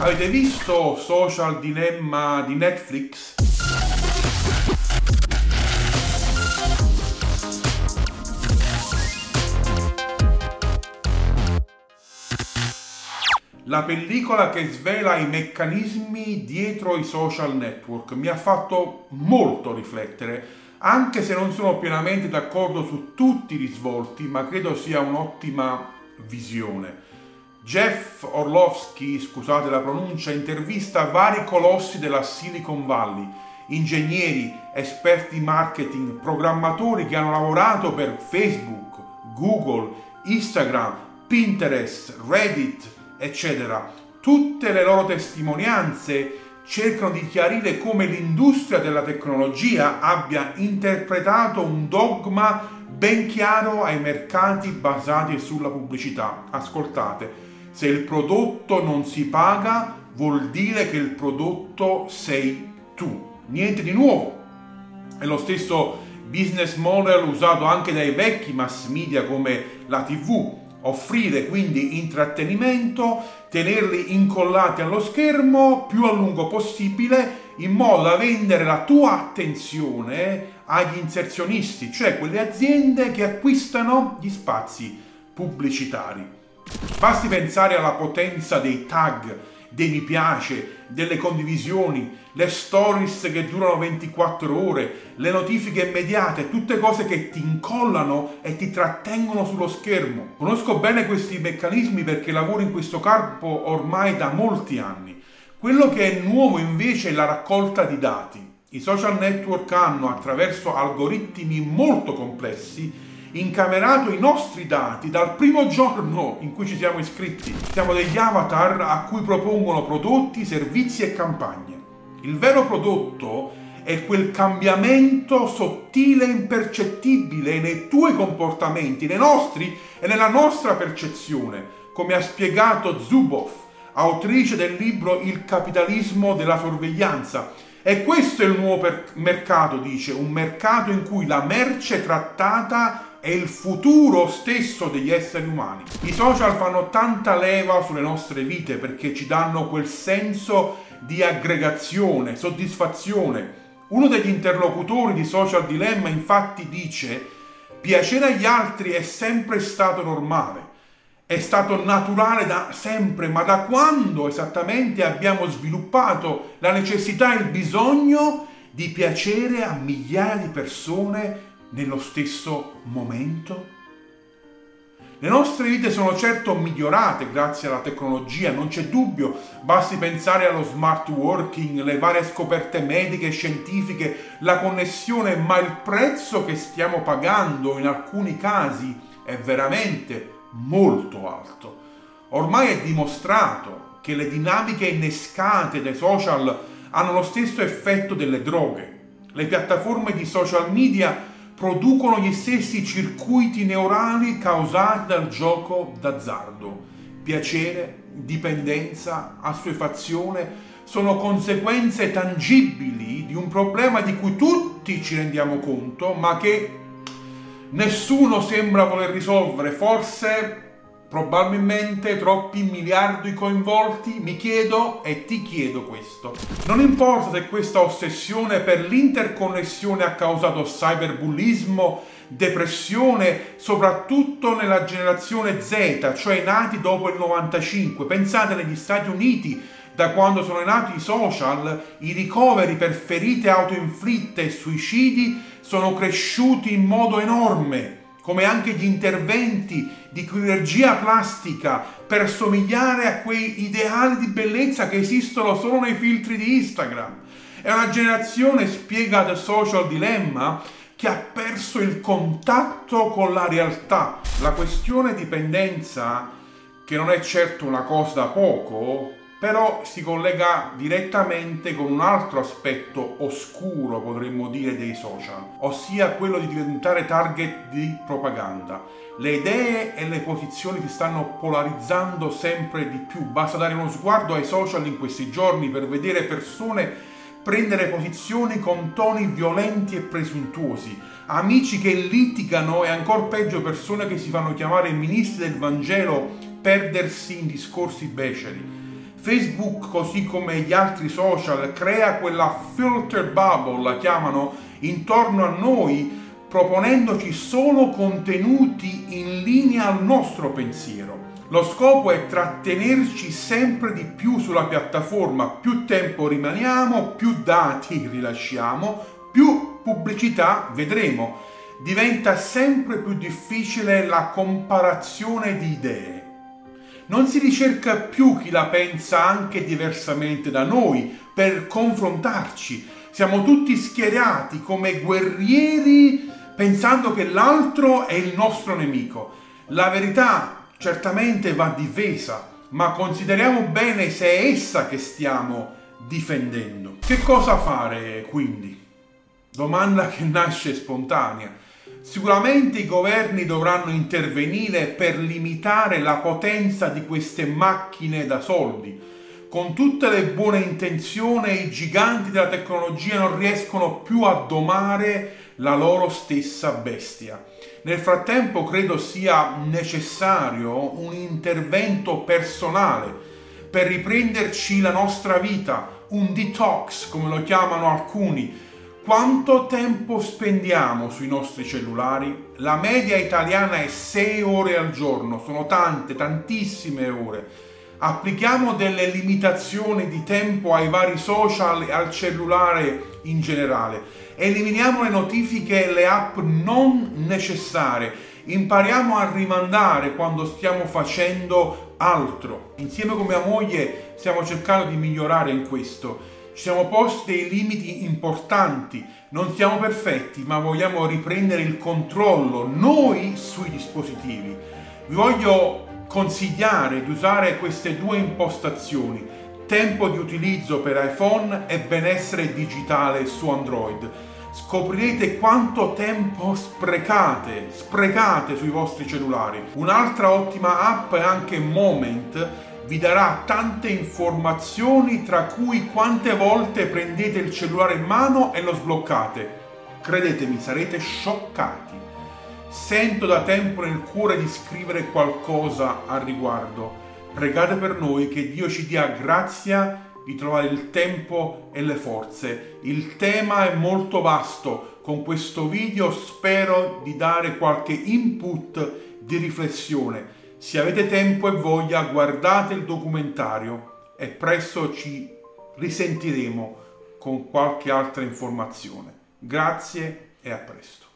Avete visto Social Dilemma di Netflix? La pellicola che svela i meccanismi dietro i social network mi ha fatto molto riflettere, anche se non sono pienamente d'accordo su tutti i risvolti, ma credo sia un'ottima visione. Jeff Orlovsky, scusate la pronuncia, intervista vari colossi della Silicon Valley, ingegneri, esperti marketing, programmatori che hanno lavorato per Facebook, Google, Instagram, Pinterest, Reddit, eccetera. Tutte le loro testimonianze cercano di chiarire come l'industria della tecnologia abbia interpretato un dogma ben chiaro ai mercati basati sulla pubblicità. Ascoltate se il prodotto non si paga vuol dire che il prodotto sei tu. Niente di nuovo. È lo stesso business model usato anche dai vecchi mass media come la TV. Offrire quindi intrattenimento, tenerli incollati allo schermo più a lungo possibile in modo da vendere la tua attenzione agli inserzionisti, cioè quelle aziende che acquistano gli spazi pubblicitari. Basti pensare alla potenza dei tag, dei mi piace, delle condivisioni, le stories che durano 24 ore, le notifiche immediate, tutte cose che ti incollano e ti trattengono sullo schermo. Conosco bene questi meccanismi perché lavoro in questo campo ormai da molti anni. Quello che è nuovo invece è la raccolta di dati. I social network hanno, attraverso algoritmi molto complessi, incamerato i nostri dati dal primo giorno in cui ci siamo iscritti. Siamo degli avatar a cui propongono prodotti, servizi e campagne. Il vero prodotto è quel cambiamento sottile e impercettibile nei tuoi comportamenti, nei nostri e nella nostra percezione, come ha spiegato Zuboff, autrice del libro Il capitalismo della sorveglianza. E questo è il nuovo per- mercato, dice, un mercato in cui la merce trattata è il futuro stesso degli esseri umani. I social fanno tanta leva sulle nostre vite perché ci danno quel senso di aggregazione, soddisfazione. Uno degli interlocutori di Social Dilemma infatti dice piacere agli altri è sempre stato normale, è stato naturale da sempre, ma da quando esattamente abbiamo sviluppato la necessità e il bisogno di piacere a migliaia di persone nello stesso momento? Le nostre vite sono certo migliorate grazie alla tecnologia, non c'è dubbio, basti pensare allo smart working, le varie scoperte mediche e scientifiche, la connessione, ma il prezzo che stiamo pagando in alcuni casi è veramente molto alto. Ormai è dimostrato che le dinamiche innescate dai social hanno lo stesso effetto delle droghe. Le piattaforme di social media producono gli stessi circuiti neurali causati dal gioco d'azzardo. Piacere, dipendenza, assuefazione sono conseguenze tangibili di un problema di cui tutti ci rendiamo conto, ma che nessuno sembra voler risolvere. Forse Probabilmente troppi miliardi coinvolti? Mi chiedo e ti chiedo questo. Non importa se questa ossessione per l'interconnessione ha causato cyberbullismo, depressione, soprattutto nella generazione Z, cioè nati dopo il 95. Pensate negli Stati Uniti, da quando sono nati i social, i ricoveri per ferite autoinflitte e suicidi sono cresciuti in modo enorme come anche gli interventi di chirurgia plastica per somigliare a quei ideali di bellezza che esistono solo nei filtri di Instagram. È una generazione, spiega The Social Dilemma, che ha perso il contatto con la realtà. La questione dipendenza, che non è certo una cosa da poco, però si collega direttamente con un altro aspetto oscuro, potremmo dire, dei social, ossia quello di diventare target di propaganda. Le idee e le posizioni si stanno polarizzando sempre di più, basta dare uno sguardo ai social in questi giorni per vedere persone prendere posizioni con toni violenti e presuntuosi, amici che litigano e ancora peggio persone che si fanno chiamare ministri del Vangelo perdersi in discorsi beceri Facebook, così come gli altri social, crea quella filter bubble, la chiamano, intorno a noi, proponendoci solo contenuti in linea al nostro pensiero. Lo scopo è trattenerci sempre di più sulla piattaforma, più tempo rimaniamo, più dati rilasciamo, più pubblicità vedremo. Diventa sempre più difficile la comparazione di idee. Non si ricerca più chi la pensa anche diversamente da noi per confrontarci. Siamo tutti schierati come guerrieri pensando che l'altro è il nostro nemico. La verità certamente va difesa, ma consideriamo bene se è essa che stiamo difendendo. Che cosa fare quindi? Domanda che nasce spontanea. Sicuramente i governi dovranno intervenire per limitare la potenza di queste macchine da soldi. Con tutte le buone intenzioni i giganti della tecnologia non riescono più a domare la loro stessa bestia. Nel frattempo credo sia necessario un intervento personale per riprenderci la nostra vita, un detox come lo chiamano alcuni. Quanto tempo spendiamo sui nostri cellulari? La media italiana è 6 ore al giorno, sono tante, tantissime ore. Applichiamo delle limitazioni di tempo ai vari social e al cellulare in generale eliminiamo le notifiche e le app non necessarie, impariamo a rimandare quando stiamo facendo altro. Insieme con mia moglie stiamo cercando di migliorare in questo. Ci siamo posti dei limiti importanti, non siamo perfetti, ma vogliamo riprendere il controllo noi sui dispositivi. Vi voglio consigliare di usare queste due impostazioni, tempo di utilizzo per iPhone e benessere digitale su Android scoprirete quanto tempo sprecate, sprecate sui vostri cellulari. Un'altra ottima app è anche Moment, vi darà tante informazioni tra cui quante volte prendete il cellulare in mano e lo sbloccate. Credetemi, sarete scioccati. Sento da tempo nel cuore di scrivere qualcosa al riguardo. Pregate per noi che Dio ci dia grazia di trovare il tempo e le forze. Il tema è molto vasto, con questo video spero di dare qualche input di riflessione. Se avete tempo e voglia guardate il documentario e presto ci risentiremo con qualche altra informazione. Grazie e a presto.